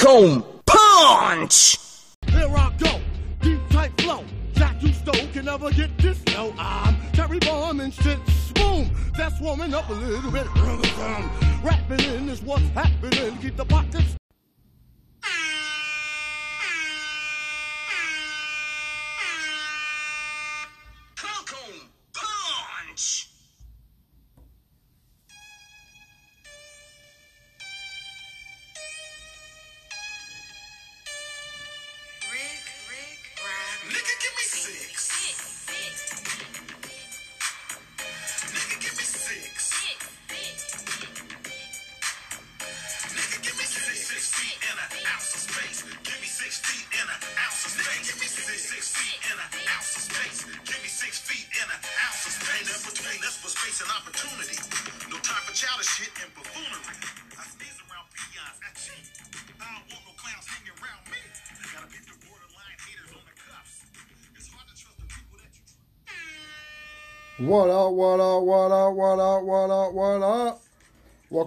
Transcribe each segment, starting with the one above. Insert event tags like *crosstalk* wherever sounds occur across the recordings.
Cold punch. Here I go, deep tight flow. You stole can never get this. No, I'm Terry Bomb and shit. Boom, that's warming up a little bit. Rapping in is what's happening. Keep the pockets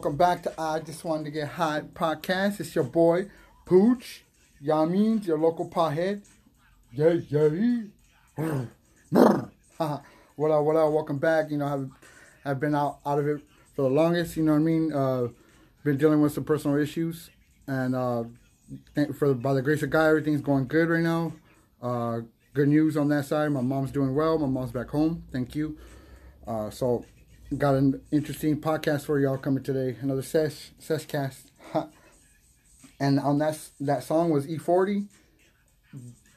Welcome back to I Just Wanted to Get High podcast. It's your boy, Pooch. Y'all means your local pothead. Yeah, yeah. *laughs* what up, what up? Welcome back. You know, I've, I've been out, out of it for the longest, you know what I mean? Uh, been dealing with some personal issues. And uh, for by the grace of God, everything's going good right now. Uh, good news on that side. My mom's doing well. My mom's back home. Thank you. Uh, so, got an interesting podcast for y'all coming today. Another sesh seshcast. and on that that song was E40.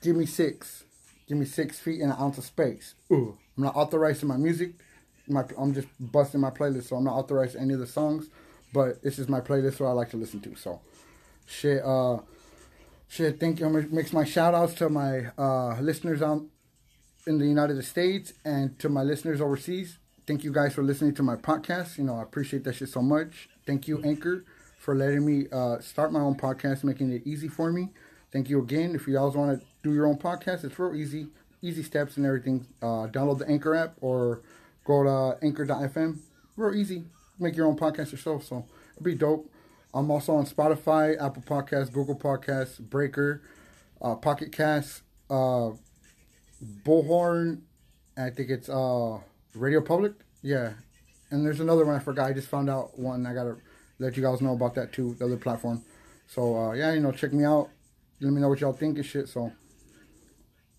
Give me six. Give me six feet and an ounce of space. Ooh, I'm not authorizing my music. My I'm just busting my playlist, so I'm not authorizing any of the songs. But this is my playlist, what I like to listen to. So, shit. Uh, shit. Thank you. Mix my shout outs to my uh listeners on in the United States and to my listeners overseas. Thank you guys for listening to my podcast. You know, I appreciate that shit so much. Thank you, Anchor, for letting me uh, start my own podcast, making it easy for me. Thank you again. If you guys want to do your own podcast, it's real easy, easy steps and everything. Uh, download the Anchor app or go to anchor.fm. Real easy. Make your own podcast yourself. So it'd be dope. I'm also on Spotify, Apple Podcasts, Google Podcasts, Breaker, uh, Pocket Cast, uh, Bullhorn. I think it's uh Radio Public. Yeah. And there's another one I forgot. I just found out one. I gotta let you guys know about that too, the other platform. So uh yeah, you know, check me out. Let me know what y'all think and shit. So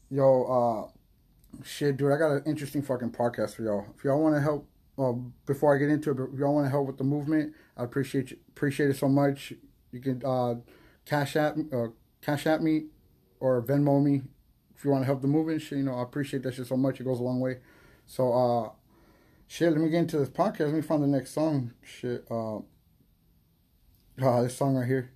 yo, uh shit, dude, I got an interesting fucking podcast for y'all. If y'all wanna help well, before I get into it, if y'all want to help with the movement, I appreciate you, appreciate it so much. You can uh, cash app uh, cash at me or Venmo me if you want to help the movement. Shit, you know, I appreciate that shit so much. It goes a long way. So, uh, shit, let me get into this podcast. Let me find the next song. Shit, uh, uh this song right here.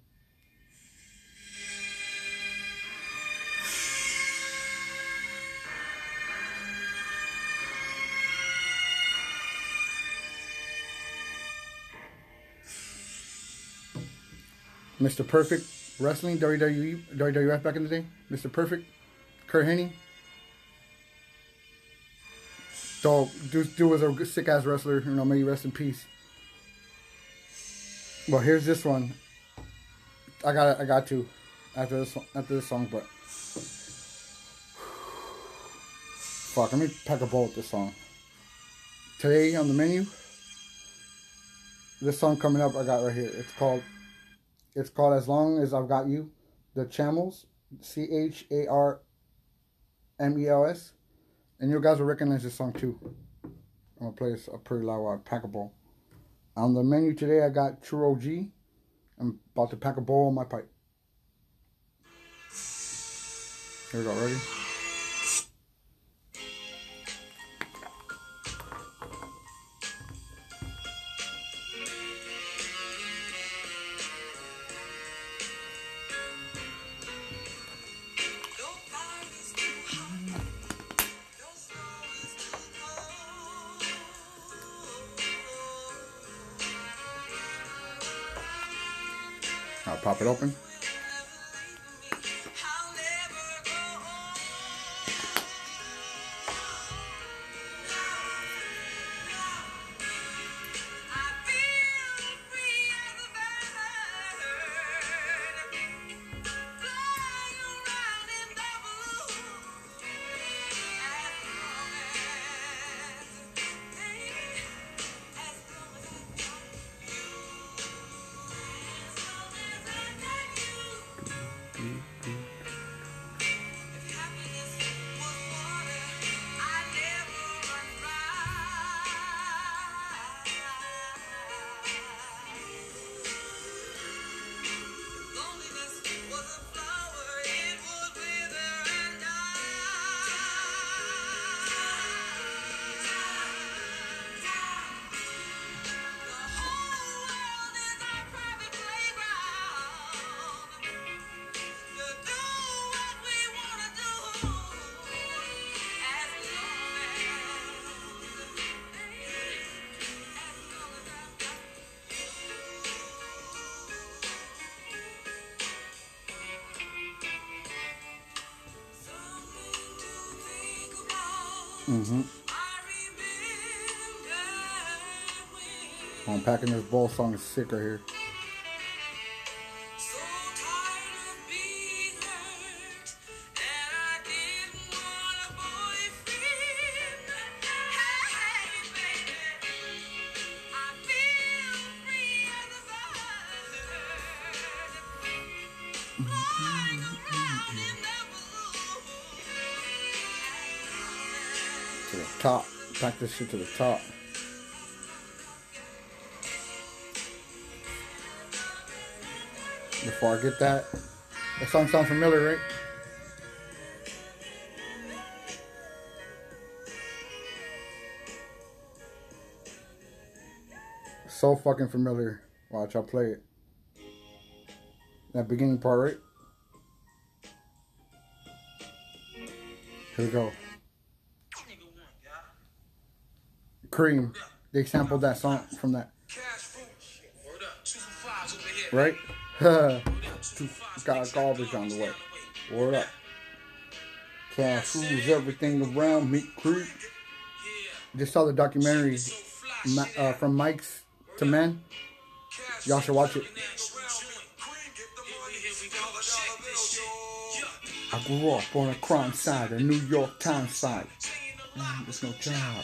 Mr. Perfect Wrestling, WWE, WWF back in the day. Mr. Perfect, Curt Hennig. So, dude, dude was a sick ass wrestler. You know, may he rest in peace. Well, here's this one. I got I got to after this after this song, but fuck. Let me pack a bowl with this song. Today on the menu, this song coming up I got right here. It's called it's called As Long as I've Got You. The Charmels, C H A R M E L S. And you guys will recognize this song too. I'm gonna play this a pretty loud while I pack a bowl. On the menu today, I got True OG. I'm about to pack a bowl on my pipe. Here we go, ready? It open. Mm-hmm. I'm packing this ball song is sick right here. Pack this shit to the top. Before I get that, that song sounds familiar, right? So fucking familiar. Watch, I'll play it. That beginning part, right? Here we go. Nigga one, y'all. Cream. They sampled that song from that, right? *laughs* Got garbage on the way. Word up. Cash fools everything around me. Creep. Just saw the documentary uh, from Mics to Men. Y'all should watch it. I grew up on a crime side, a New York Times side. Mm, there's no job.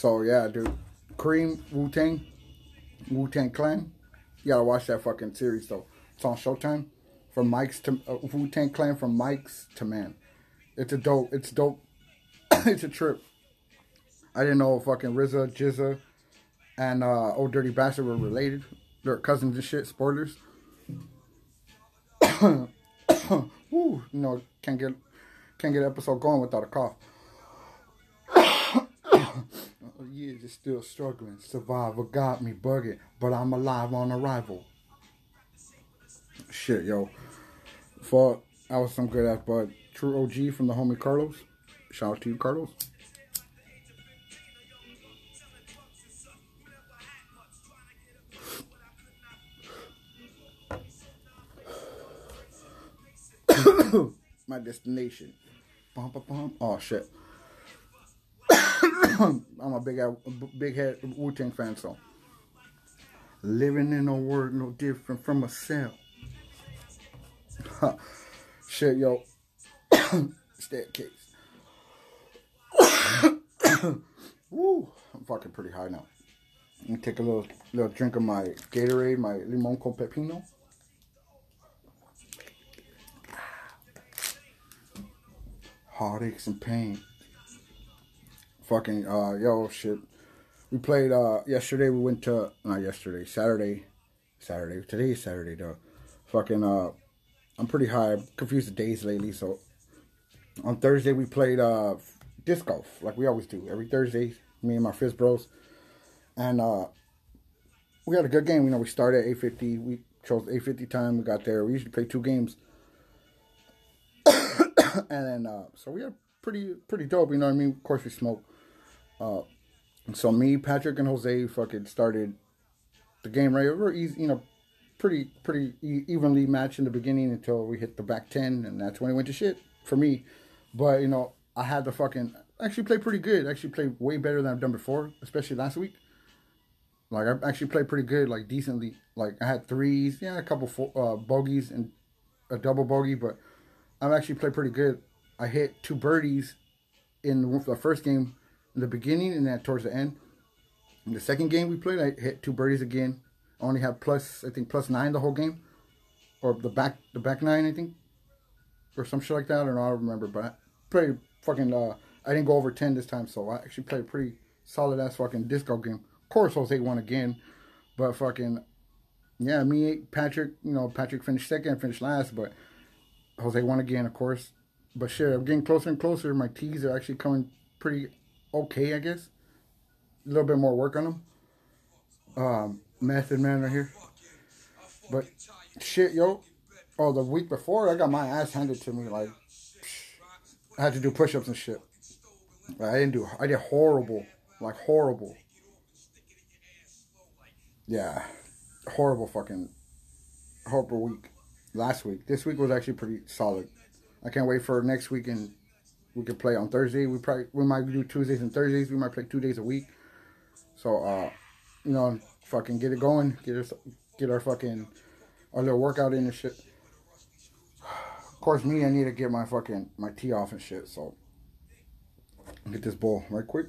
So yeah, dude, Cream Wu Tang, Wu Tang Clan. You gotta watch that fucking series though. It's on Showtime. From Mics to uh, Wu Tang Clan, from Mics to Man. It's a dope. It's dope. *coughs* it's a trip. I didn't know fucking RZA, GZA, and uh, Old Dirty Bastard were related. They're cousins and shit. Spoilers. *coughs* *coughs* Woo, you know, can't get can't get an episode going without a cough. Oh, yeah, just still struggling. Survivor got me bugging, but I'm alive on arrival. Shit, yo. Fuck, I was some good ass bud. True OG from the homie Carlos. Shout out to you, Carlos. *coughs* *coughs* My destination. Bum, bum, bum. Oh shit. I'm a big uh, big head Wu Tang fan, so living in a world no different from a cell. *laughs* Shit, yo. *coughs* Staircase. *coughs* Woo, I'm fucking pretty high now. Let me take a little little drink of my Gatorade, my limon con pepino. Heartaches and pain fucking uh yo shit. We played uh yesterday we went to not yesterday, Saturday. Saturday. Today is Saturday though. Fucking uh I'm pretty high. I'm confused the days lately, so on Thursday we played uh disc golf, like we always do. Every Thursday, me and my fist bros. And uh we had a good game. You know, we started at eight fifty. We chose eight fifty time, we got there. We usually play two games. *coughs* and then uh so we had pretty pretty dope, you know what I mean? Of course we smoke. Uh, so me, Patrick, and Jose fucking started the game right. We were easy, you know, pretty pretty evenly matched in the beginning until we hit the back ten, and that's when it went to shit for me. But you know, I had to fucking actually play pretty good. Actually played way better than I've done before, especially last week. Like I actually played pretty good, like decently. Like I had threes, yeah, a couple fo- uh, bogeys and a double bogey, but I've actually played pretty good. I hit two birdies in the first game the beginning and then towards the end. In the second game we played, I hit two birdies again. I only had plus, I think plus nine the whole game, or the back the back nine, I think, or some shit like that. I don't know. I don't remember, but played fucking. Uh, I didn't go over ten this time, so I actually played a pretty solid ass fucking disco game. Of course, Jose won again, But fucking, yeah, me, Patrick, you know, Patrick finished second, finished last, but Jose won again, of course. But shit, I'm getting closer and closer. My tees are actually coming pretty okay, I guess. A little bit more work on them. Um, Method Man right here. But shit, yo. Oh, the week before, I got my ass handed to me. Like, I had to do push ups and shit. I didn't do, I did horrible. Like, horrible. Yeah. Horrible fucking, horrible week. Last week. This week was actually pretty solid. I can't wait for next week and we could play on Thursday. We probably, we might do Tuesdays and Thursdays. We might play two days a week. So, uh, you know, fucking get it going. Get us, get our fucking, our little workout in and shit. *sighs* Of course, me, I need to get my fucking, my tee off and shit. So, get this bowl right quick.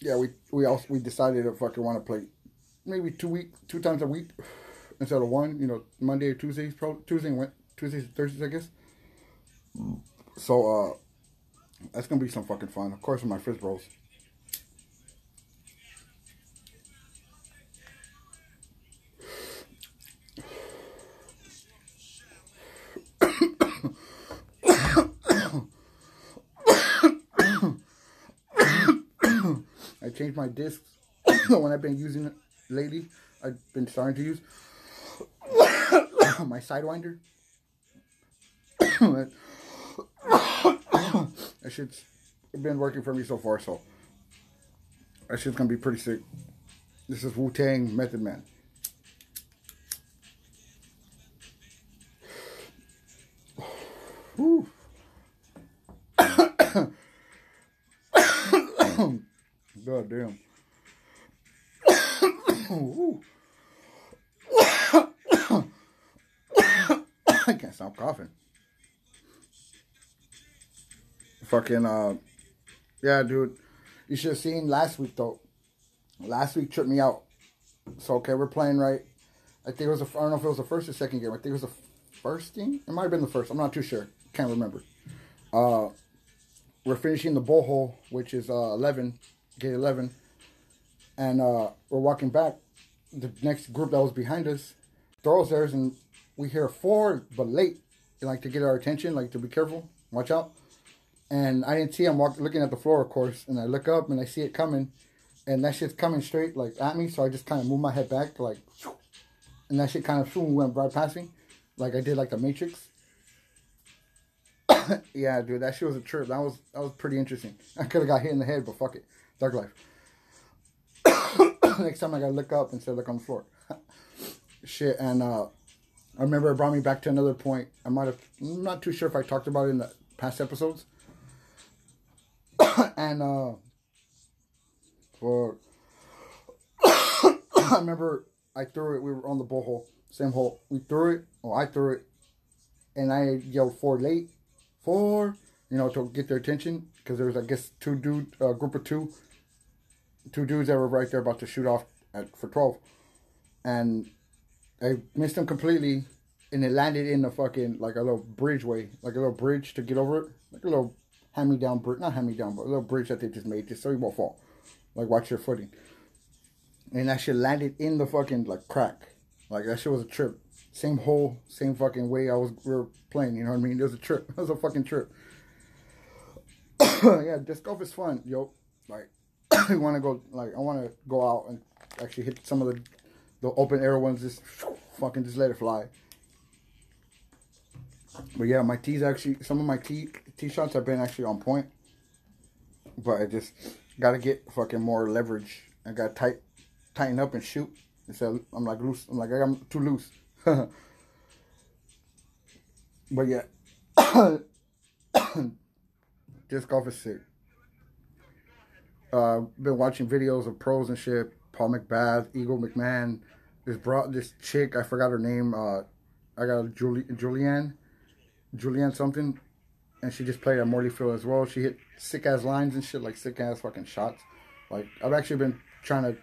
Yeah, we we also we decided to fucking want to play maybe two week two times a week *sighs* instead of one. You know, Monday or Tuesdays, Tuesday Wed- Tuesdays and Thursdays, I guess. So uh, that's gonna be some fucking fun. Of course, with my frizz bros. *coughs* I changed my discs *coughs* the one I've been using lately. I've been starting to use *coughs* my sidewinder. That shit's been working for me so far, so that shit's gonna be pretty sick. This is Wu Tang Method Man. God damn. I can't stop coughing. Fucking uh yeah, dude. You should have seen last week though. Last week tripped me out. So okay, we're playing right. I think it was a, I don't know if it was the first or second game. I think it was the first game. It might have been the first. I'm not too sure. Can't remember. Uh, we're finishing the bowl hole, which is uh 11, gate 11, and uh we're walking back. The next group that was behind us throws theirs, and we hear four, but late, like to get our attention, like to be careful, watch out. And I didn't see him walk, looking at the floor, of course, and I look up and I see it coming, and that shit's coming straight like at me. So I just kind of move my head back, like, and that shit kind of went right past me, like I did like the Matrix. *coughs* yeah, dude, that shit was a trip. That was that was pretty interesting. I could have got hit in the head, but fuck it, Dark Life. *coughs* Next time I gotta look up instead of look on the floor. *coughs* shit, and uh, I remember it brought me back to another point. I might have, I'm not too sure if I talked about it in the past episodes. *coughs* and uh, for *coughs* I remember I threw it. We were on the bull hole, same hole. We threw it. Oh, I threw it, and I yelled four late, four. You know, to get their attention because there was, I guess, two dude, uh, group of two, two dudes that were right there about to shoot off at for twelve, and I missed them completely, and it landed in the fucking like a little bridgeway, like a little bridge to get over it, like a little hand me down bridge, not hand me down, but a little bridge that they just made just so you won't fall. Like watch your footing. And that shit landed in the fucking like crack. Like that shit was a trip. Same hole, same fucking way I was we were playing, you know what I mean? It was a trip. *laughs* It was a fucking trip. *coughs* yeah, disc golf is fun, yo. Like *coughs* I wanna go like I wanna go out and actually hit some of the the open air ones just *coughs* fucking just let it fly. But yeah, my tees actually some of my tee tee shots have been actually on point. But I just gotta get fucking more leverage. I gotta tight tighten up and shoot. Instead I'm like loose. I'm like I'm too loose. *laughs* but yeah, *coughs* disc golf is sick. Uh, been watching videos of pros and shit. Paul McBeth, Eagle McMahon. This brought this chick. I forgot her name. Uh, I got Julie Julianne, Julianne something, and she just played at Morley Field as well. She hit sick ass lines and shit, like sick ass fucking shots. Like I've actually been trying to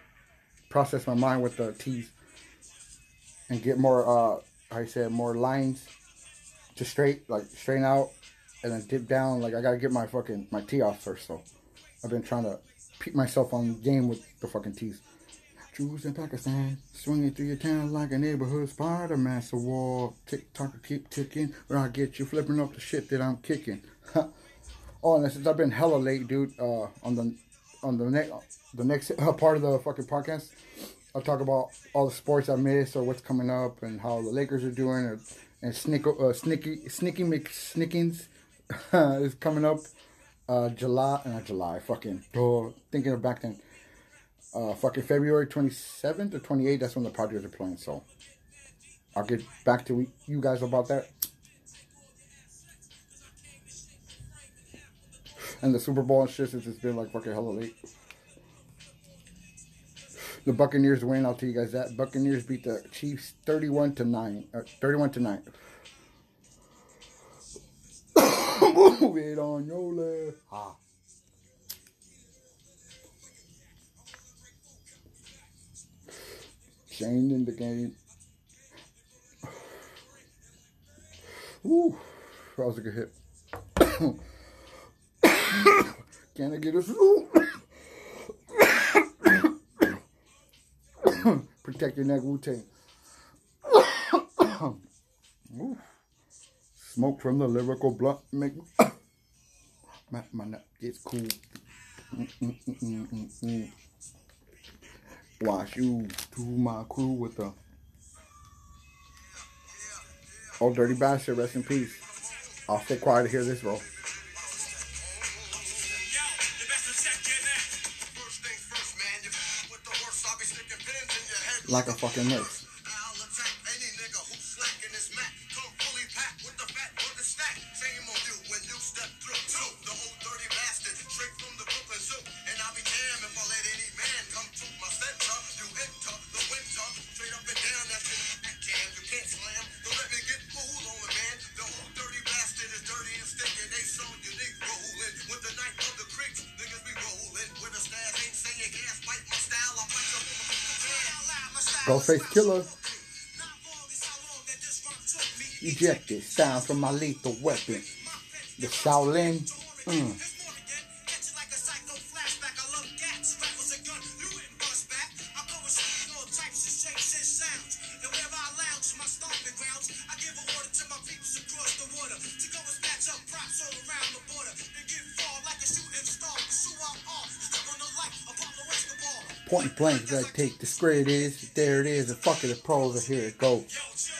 process my mind with the tees and get more. Uh, you say more lines to straight, like straighten out, and then dip down. Like I gotta get my fucking my tee off first. So I've been trying to peep myself on game with the fucking tees. Jews in Pakistan, swinging through your town like a neighborhood spider. Master wall, tick tock, keep ticking. Where I get you flipping up the shit that I'm kicking. oh, and since I've been hella late, dude, uh, on the on the next the next uh, part of the fucking podcast, I'll talk about all the sports I missed or what's coming up and how the Lakers are doing or, and Snickle, uh, Snicky Snicky McSnickins *laughs* is coming up. Uh, July, not July, fucking, oh, thinking of back then uh, fucking February 27th or 28th. That's when the Padres are playing. So I'll get back to you guys about that. And the Super Bowl and shit since it's been like fucking hella late. The Buccaneers win. I'll tell you guys that. Buccaneers beat the Chiefs 31 to 9. Uh, 31 to 9. *coughs* Move it on your left. Ah. Shane in the game. Ooh, that was a good hit. *coughs* Can I get us? *coughs* Protect your neck, Wu Tang. *coughs* Smoke from the lyrical blunt make my, my neck gets cool. Mm-mm-mm-mm-mm. Wash you to my crew with the old dirty bastard. Rest in peace. I'll stay quiet to hear this, bro. Like a fucking nurse. Ghostface Killah. Ejected. Sounds from my lethal weapon. The Shaolin. Mm. Blank, gotta take the it is. There it is. And fuck it, the pros are here. It goes.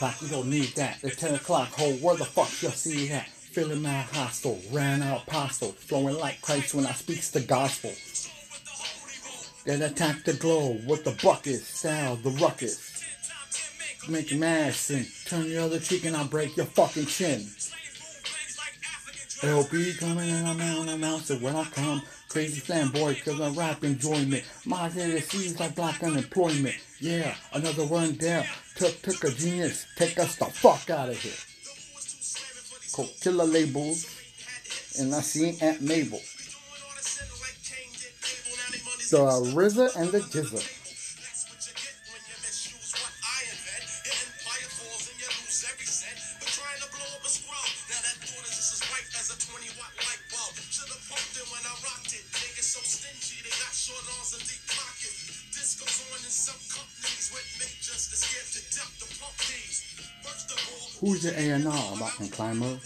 Like you don't need that. It's 10 o'clock, ho, where the fuck you see that? Feeling my hostile, ran out apostle, flowing like Christ when I speaks the gospel. Then attack the globe with the bucket, sound the ruckus. Make mad and turn your other cheek and I'll break your fucking chin. LB coming and I'm out, I'm out, so when I come, crazy flamboy, cause I'm rap enjoyment. My seems like black unemployment. Yeah, another one down. Took, took a genius, take us the fuck out of here. Cool killer labels, and I see Aunt Mabel. The RZA and the GZA. Who's your A&R can climber?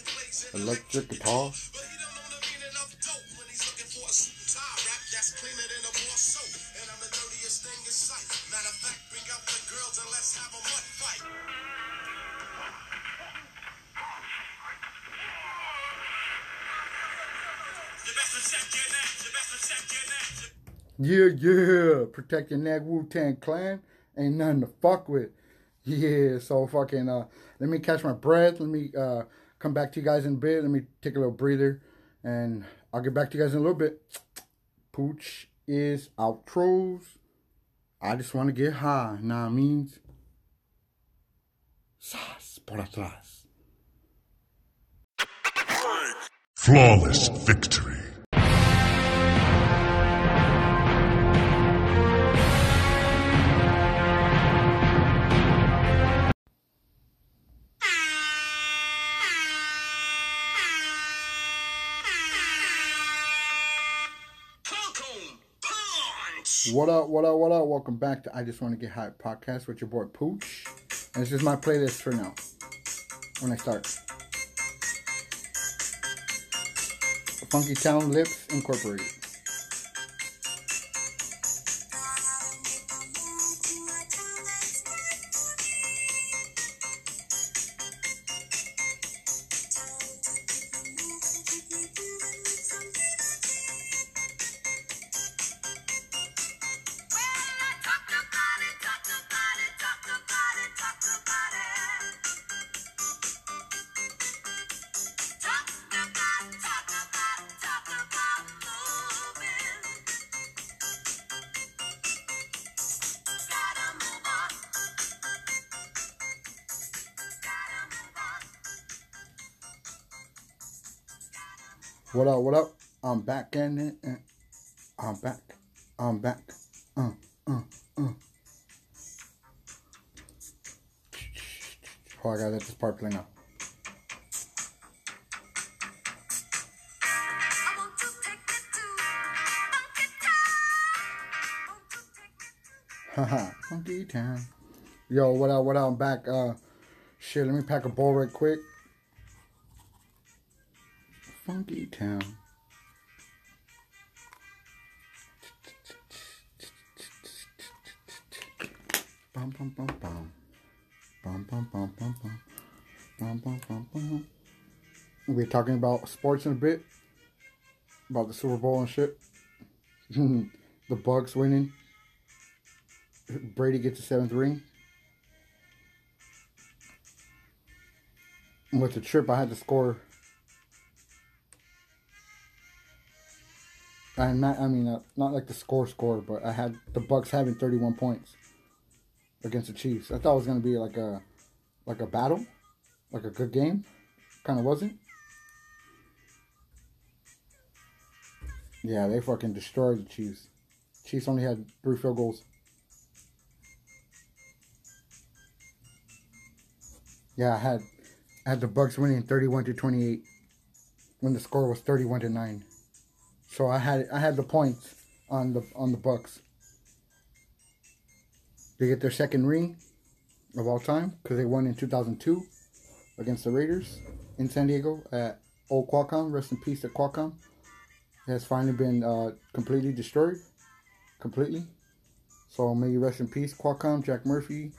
Electric guitar? Yeah, yeah. Protect your neck, Wu Tang Clan. Ain't nothing to fuck with. Yeah, so fucking uh let me catch my breath. Let me uh come back to you guys in a bit. Let me take a little breather and I'll get back to you guys in a little bit. Pooch is outros. I just want to get high. Nah means sas por atrás. Flawless victory. What up, what up, what up? Welcome back to I Just Want to Get High podcast with your boy Pooch. And this is my playlist for now. When I start. Funky Town Lipps Incorporated. What up, what up? I'm back in it. uh, I'm back. I'm back. Uh, uh, uh. Oh, I gotta let this part play now. Haha, funky town. Yo, what up, what up? I'm back. Uh, shit, let me pack a bowl right quick. Funky town. Bum bum bum bum. Bum bum bum bum bum. Bum bum bum bum. We're talking about sports in a bit. About the Super Bowl and shit. *laughs* the Bucks winning. Brady gets a seventh ring. With the trip, I had to score. I'm not. I mean, uh, not like the score score, but I had the Bucks having 31 points against the Chiefs. I thought it was gonna be like a, like a battle, like a good game. Kind of wasn't. Yeah, they fucking destroyed the Chiefs. Chiefs only had three field goals. Yeah, I had I had the Bucks winning 31 to 28 when the score was 31 to 9. So I had I had the points on the on the Bucks. They get their second ring of all time because they won in 2002 against the Raiders in San Diego at Old Qualcomm. Rest in peace to Qualcomm. It has finally been uh, completely destroyed, completely. So may you rest in peace, Qualcomm, Jack Murphy,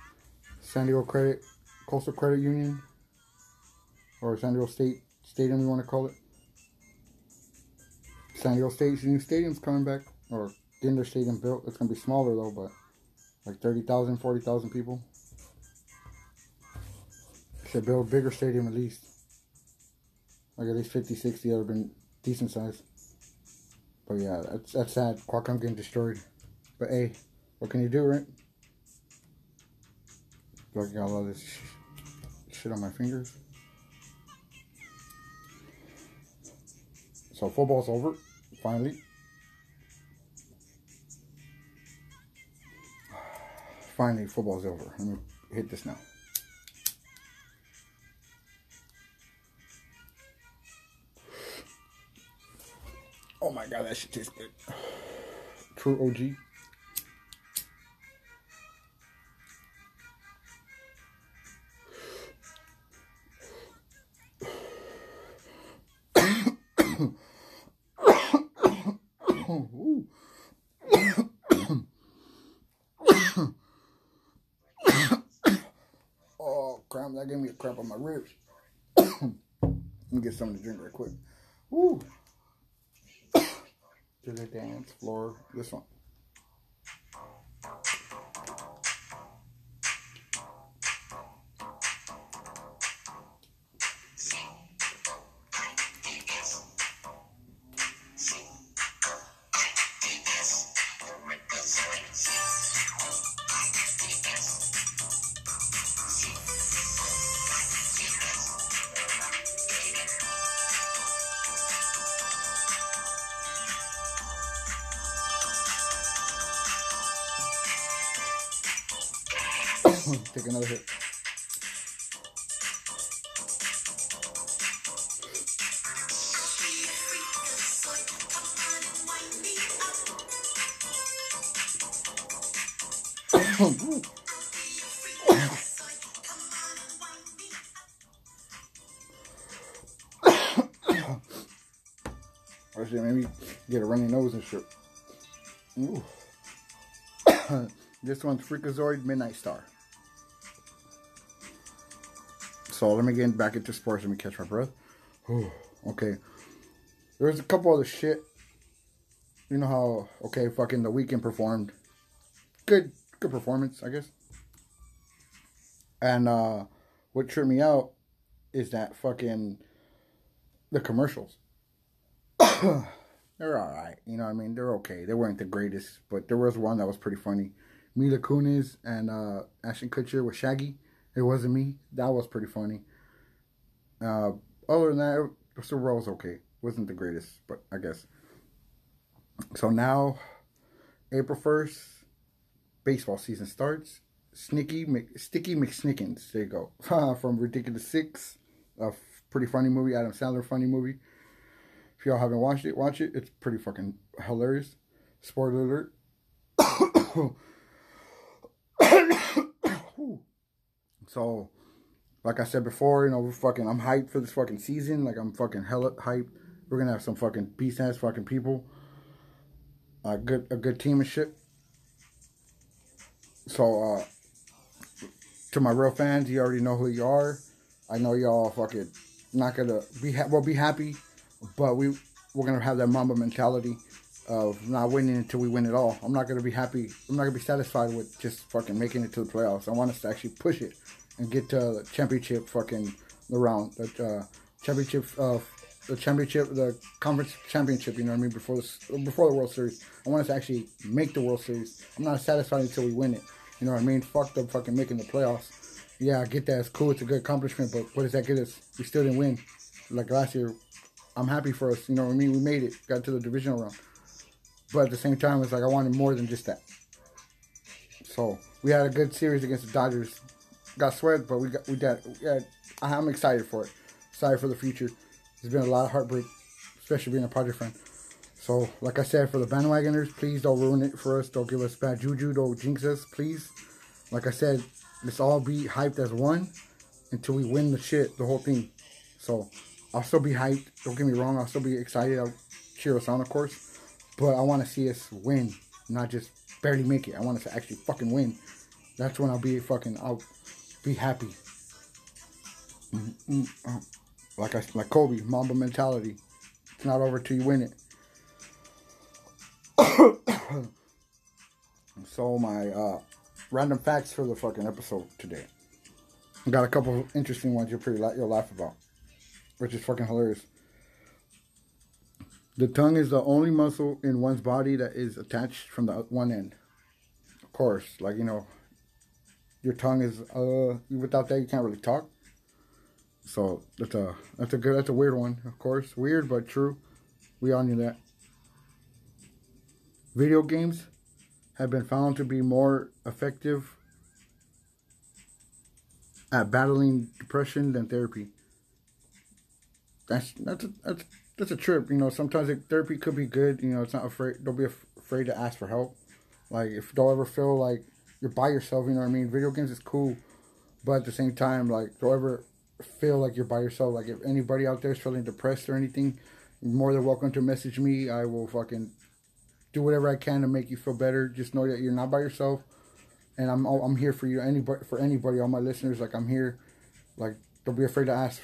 San Diego Credit, Coastal Credit Union, or San Diego State Stadium, you want to call it. San Diego State's new stadium's coming back, or getting their stadium built. It's gonna be smaller though, but like 30,000, 40,000 people. Should build a bigger stadium at least. Like at least 50, 60 that have been decent size. But yeah, that's that's sad. Qualcomm getting destroyed. But hey, what can you do, right? Do I got a lot of this sh- shit on my fingers? So football's over, finally. Finally, football's over. Let me hit this now. Oh my god, that shit tastes good. True OG. Something to drink right quick. Woo. *coughs* To the dance floor. This one. *laughs* Take another hit. *coughs* Shit, maybe get a runny nose and shit. *coughs* This one's Freakazoid Midnight Star. So let me get back into sports. Let me catch my breath. Okay. There's a couple other shit. You know how okay, fucking the Weeknd performed. Good good performance, I guess. And uh what tripped me out is that fucking the commercials. *coughs* They're all right, you know. what I mean, they're okay. They weren't the greatest, but there was one that was pretty funny. Mila Kunis and uh, Ashton Kutcher with Shaggy. It wasn't me. That was pretty funny. Uh, other than that, the Super Bowl was okay. wasn't the greatest, but I guess. So now, April first, baseball season starts. Snicky Mc, Sticky McSnickens. There you go. *laughs* From Ridiculous Six, a pretty funny movie. Adam Sandler funny movie. If y'all haven't watched it, watch it. It's pretty fucking hilarious. Spoiler alert. *coughs* *coughs* so, like I said before, you know, we're fucking, I'm hyped for this fucking season. Like, I'm fucking hella hyped. We're gonna have some fucking beast ass fucking people. A good, a good team and shit. So, uh, to my real fans, you already know who you are. I know y'all fucking not gonna be, ha- well, be happy but we we're gonna have that Mamba mentality of not winning until we win it all. I'm not gonna be happy. I'm not gonna be satisfied with just fucking making it to the playoffs. I want us to actually push it and get to the championship fucking the round, the uh, championship, uh, the championship, the conference championship. You know what I mean? Before the before the World Series, I want us to actually make the World Series. I'm not satisfied until we win it. You know what I mean? Fuck the fucking making the playoffs. Yeah, I get that. It's cool. It's a good accomplishment, but what does that get us? We still didn't win. Like last year, I'm happy for us. You know what I mean? We made it, got to the divisional round. But at the same time, it's like I wanted more than just that. So we had a good series against the Dodgers. Got swept, but we got we. We got I'm excited for it. Excited for the future. There's been a lot of heartbreak, especially being a Padre fan. So, like I said, for the bandwagoners, please don't ruin it for us. Don't give us bad juju. Don't jinx us, please. Like I said, let's all be hyped as one until we win the shit, the whole thing. So, I'll still be hyped. Don't get me wrong. I'll still be excited. I'll cheer us on, of course. But I want to see us win, not just barely make it. I want us to actually fucking win. That's when I'll be fucking. I'll be happy. Like I like Kobe, Mamba mentality. It's not over till you win it. *coughs* so my uh, random facts for the fucking episode today. I got a couple interesting ones you'll pretty you'll laugh about which is fucking hilarious. The tongue is the only muscle in one's body that is attached from the one end. Of course, like you know, your tongue is uh without that you can't really talk. So that's a that's a good that's a weird one, of course. Weird but true. We all knew that. Video games have been found to be more effective at battling depression than therapy that's that's a, that's that's a trip. You know, sometimes it, therapy could be good. You know, it's not afraid. Don't be af- afraid to ask for help. Like if don't ever feel like you're by yourself. You know what I mean? Video games is cool, but at the same time, like don't ever feel like you're by yourself. Like if anybody out there is feeling depressed or anything, more than welcome to message me. I will fucking do whatever I can to make you feel better. Just know that you're not by yourself, and I'm I'm here for you. Anybody for anybody, all my listeners. Like I'm here. Like don't be afraid to ask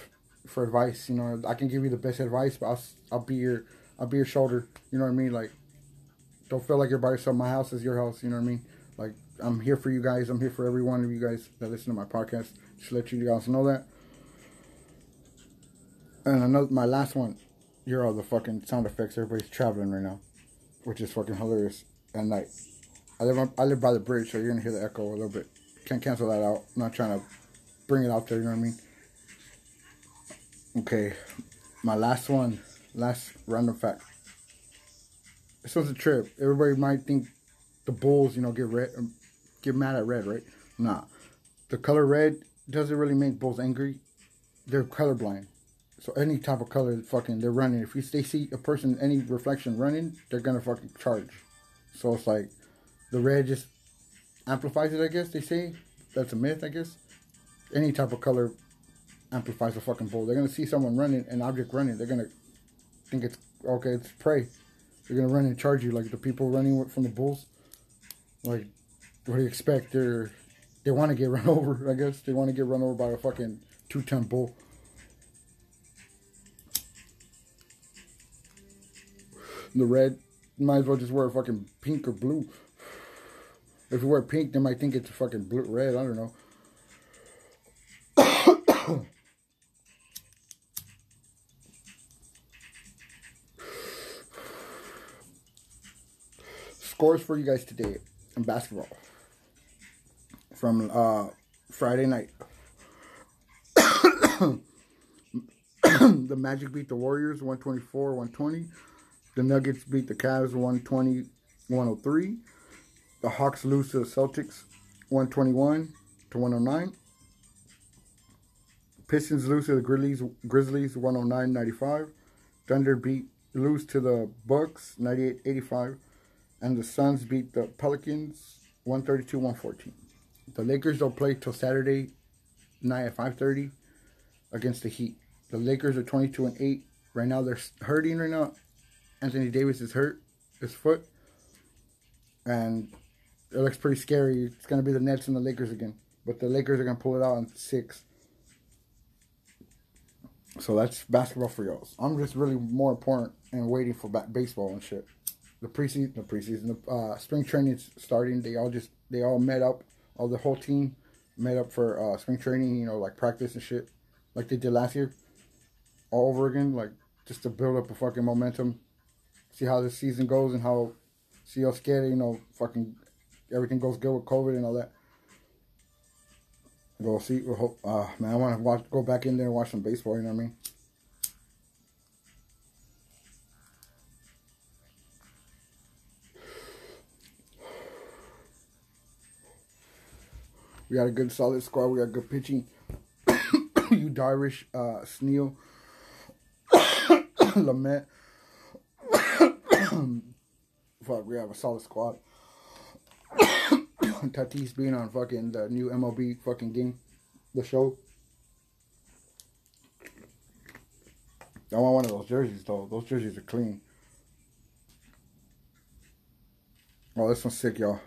for advice. You know, I can give you the best advice, but I'll, I'll be your I'll be your shoulder. You know what I mean? Like, don't feel like you're by yourself. My house is your house. You know what I mean? Like, I'm here for you guys. I'm here for every one of you guys that listen to my podcast. Just let you guys know that. And another, my last one. You're all the fucking sound effects. Everybody's traveling right now, which is fucking hilarious at night. I live I live by the bridge, so you're gonna hear the echo a little bit. Can't cancel that out. I'm not trying to bring it out there. You know what I mean? Okay, my last one, last random fact. This was a trip. Everybody might think the Bulls, you know, get red, get mad at red, right? Nah, the color red doesn't really make Bulls angry. They're colorblind, so any type of color, fucking, they're running. If you they see a person, any reflection running, they're gonna fucking charge. So it's like the red just amplifies it. I guess they say that's a myth. I guess any type of color amplifies a fucking bull. They're gonna see someone running, an object running. They're gonna think it's okay. It's prey. They're gonna run and charge you like the people running from the bulls. Like, what do you expect? They're they want to get run *laughs* over. I guess they want to get run over by a fucking two ton bull. The red, might as well just wear fucking pink or blue. If you wear pink, they might think it's a fucking blue, red. I don't know. *coughs* Scores for you guys today in basketball from uh, Friday night. *coughs* the Magic beat the Warriors 124 120. The Nuggets beat the Cavs 120 103. The Hawks lose to the Celtics 121 to 109. Pistons lose to the Grizzlies Grizzlies 109 95. Thunder beat lose to the Bucks 98 85. And the Suns beat the Pelicans 132 114. The Lakers don't play till Saturday night at 5:30 against the Heat. The Lakers are 22 and 8. Right now they're hurting right now. Anthony Davis is hurt his foot. And it looks pretty scary. It's to be the Nets and the Lakers again. But the Lakers are to pull it out in 6. So that's basketball for y'all. I'm just really more important and waiting for ba- baseball and shit. The preseason, the preseason, the uh, spring training's starting. They all just they all met up. All the whole team met up for uh, spring training. You know, like practice and shit, like they did last year, all over again. Like just to build up a fucking momentum. See how this season goes and how see how scared you know fucking everything goes good with COVID and all that. We'll see. We'll hope. Uh, man, I want to watch. Go back in there and watch some baseball. You know what I mean? We got a good solid squad. We got good pitching. *coughs* Yu Darvish, uh, Snell, *coughs* Lamet. *coughs* Fuck, we have a solid squad. Tatis being on fucking the new MLB fucking game, the show. I want one of those jerseys though. Those jerseys are clean. Oh, this one's sick, y'all.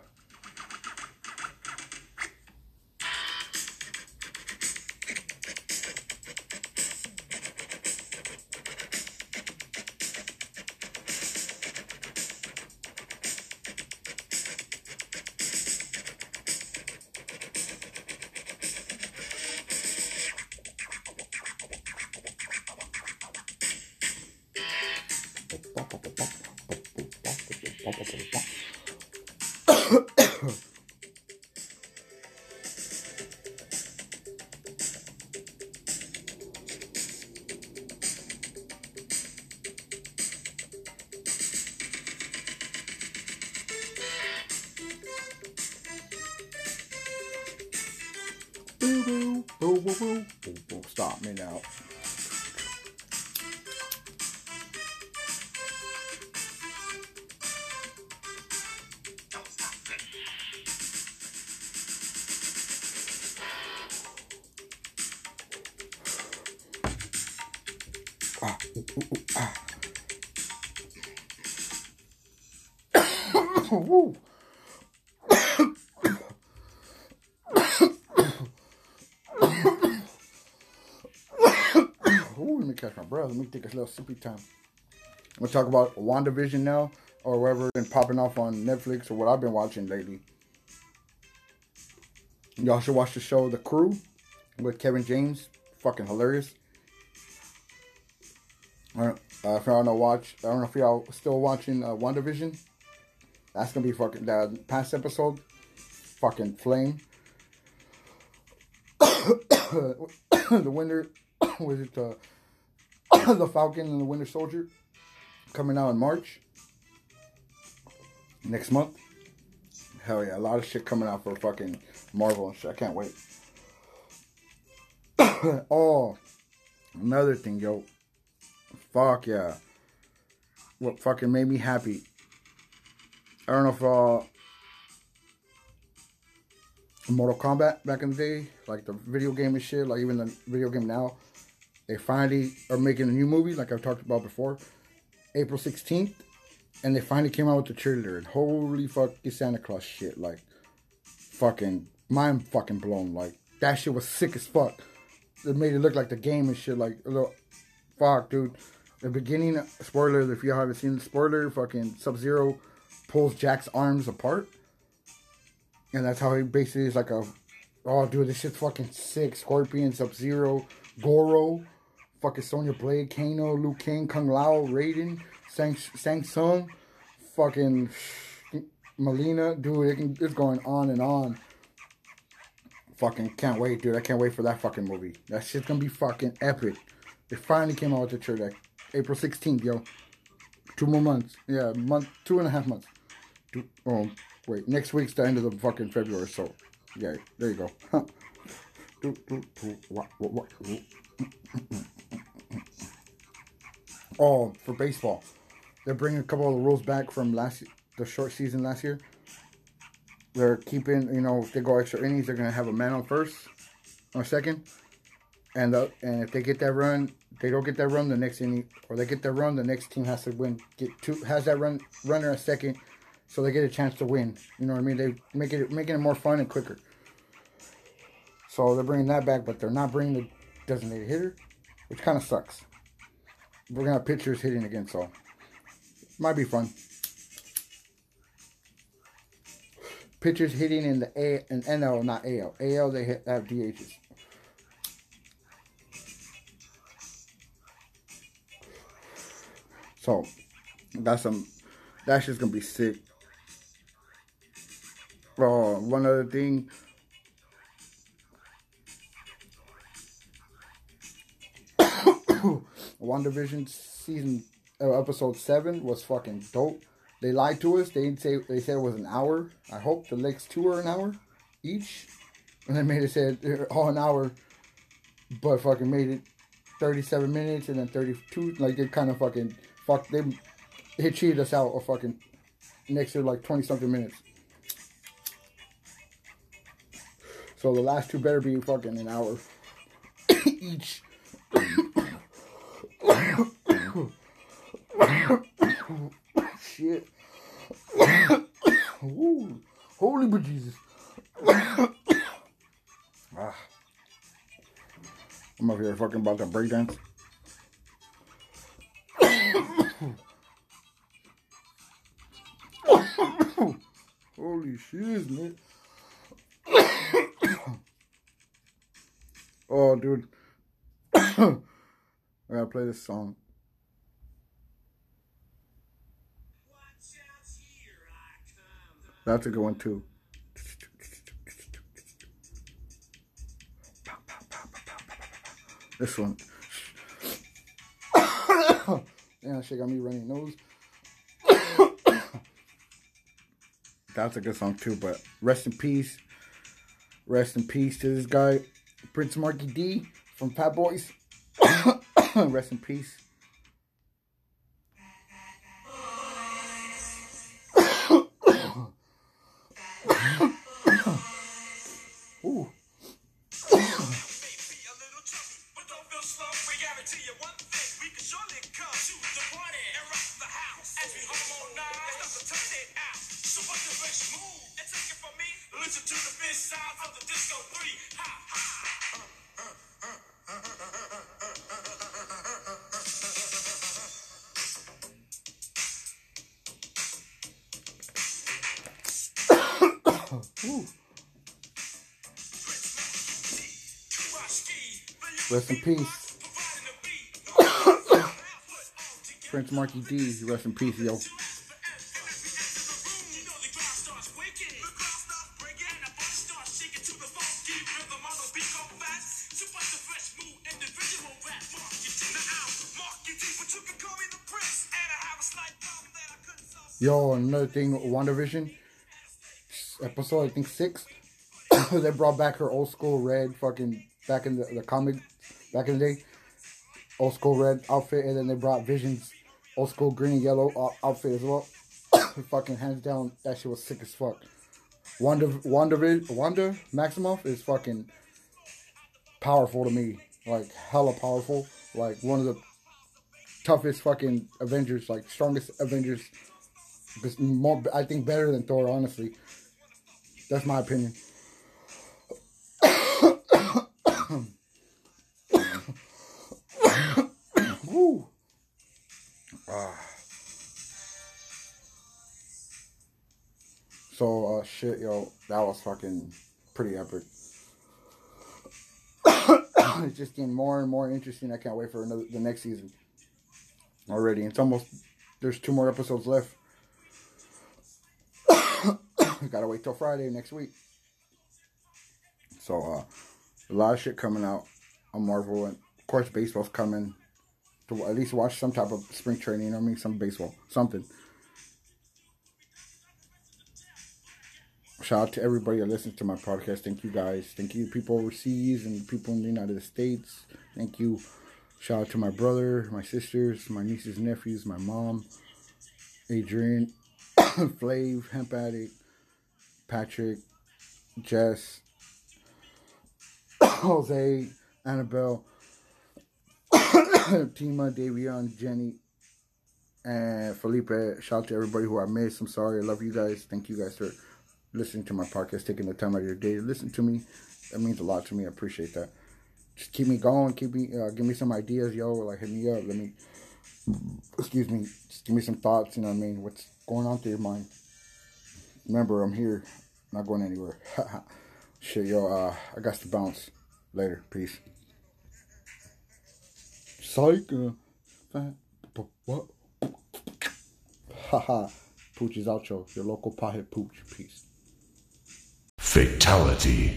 *coughs* Ooh, let me catch my breath. Let me take a little sippy time. I'm gonna talk about WandaVision now, or whatever been popping off on Netflix, or what I've been watching lately. Y'all should watch the show The Crew with Kevin James. Fucking hilarious. Alright, uh, if y'all don't watch, I don't know if y'all still watching uh, WandaVision. That's gonna be fucking the past episode. Fucking flame. *coughs* the winter *coughs* was it uh, *coughs* the Falcon and the Winter Soldier coming out in March next month. Hell yeah, a lot of shit coming out for fucking Marvel and shit. I can't wait. oh, another thing, yo. Fuck yeah. What fucking made me happy. I don't know if uh Mortal Kombat back in the day, like the video game and shit, like even the video game now, they finally are making a new movie, like I've talked about before, April 16th, and they finally came out with the trailer. And holy fucking Santa Claus shit, like fucking mind fucking blown. Like that shit was sick as fuck. It made it look like the game and shit, like a little fuck, dude. The beginning spoiler, if you haven't seen the spoiler, fucking Sub Zero pulls Jax arms apart. And that's how he basically is like a oh dude, this shit's fucking sick. Scorpion, Sub Zero, Goro, fucking Sonya Blade, Kano, Liu Kang, Kung Lao, Raiden, Sang Shang Tsung, fucking Mileena, dude, it can, it's going on and on. Fucking can't wait, dude. I can't wait for that fucking movie. That shit's gonna be fucking epic. It finally came out with the trailer, April 16th, yo. Two more months. Yeah, month, two and a half months. Two, oh, wait. Next week's the end of the fucking February, so yeah, there you go. *laughs* Do, do, do, wha- wha- wha- *laughs* Oh, for baseball, they're bringing a couple of the rules back from last the short season last year. They're keeping, you know, if they go extra innings, they're gonna have a man on first or second, and the, and if they get that run, they don't get that run the next inning, or they get that run, the next team has to win. Get two has that run runner a second, so they get a chance to win. You know what I mean? They make it making it more fun and quicker. So they're bringing that back, but they're not bringing the designated hitter, which kind of sucks. We're gonna have pitchers hitting again, so might be fun. Pitchers hitting in the A and NL, not AL. AL they hit, have DHs. So that's some. That's just gonna be sick. Oh, one other thing. *coughs* WandaVision season uh, episode seven was fucking dope. They lied to us. They didn't say they said it was an hour. I hope the next two are an hour each, and they made it say all an hour, but fucking made it thirty seven minutes and then thirty two. Like they kind of fucking fuck they they cheated us out of fucking next to like twenty something minutes. So the last two better be fucking an hour *coughs* each. Shit. Ooh, *coughs* holy but Jesus. *coughs* ah. I'm up here fucking about to break dance. Holy shit, man. oh, dude. *coughs* I gotta play this song. That's a good one too. This one. Yeah, shit got me running nose. *coughs* That's a good song too, but rest in peace. Rest in peace to this guy, Prince Markie Dee from Fat Boys. *coughs* rest in peace. Rest in peace. *coughs* Prince Markie Dee, rest in peace, yo. Yo, another thing, WandaVision episode, I think six. *coughs* they brought back her old school red fucking back in the, the comic back in the day. Old school red outfit, and then they brought Vision's old school green and yellow out- outfit as well. *coughs* fucking hands down, that shit was sick as fuck. Wonder, Wanda Wonder Maximoff is fucking powerful to me. Like hella powerful. Like one of the toughest fucking Avengers, like strongest Avengers. More, I think better than Thor. Honestly, that's my opinion. So uh shit, yo, that was fucking pretty epic. *coughs* it's just getting more and more interesting. I can't wait for another the next season. Already, it's almost there's two more episodes left. *coughs* Gotta wait till Friday next week. So uh a lot of shit coming out on Marvel and of course baseball's coming. To at least watch some type of spring training, I mean? Some baseball. Something. Shout out to everybody that listens to my podcast. Thank you guys. Thank you people overseas and people in the United States. Thank you. Shout out to my brother, my sisters, my nieces, nephews, my mom, Adrian, *coughs* Flav, Hemp Addict, Patrick, Jess, *coughs* Jose, Annabelle, *coughs* Tima, Davion, Jenny, and Felipe. Shout out to everybody who I missed. I'm sorry. I love you guys. Thank you guys for listening to my podcast, taking the time out of your day to listen to me. That means a lot to me. I appreciate that. Just keep me going. Keep me, uh, give me some ideas, yo. Like hit me up. Let me, excuse me. Just give me some thoughts. You know what I mean? What's going on through your mind? Remember, I'm here. Not going anywhere. *laughs* Shit, yo. Uh, I got to bounce. Later. Peace. Psych. Uh, *laughs* fat, bu- what? Haha. Pooch's outro. Your local pothead pooch. Peace. Fatality.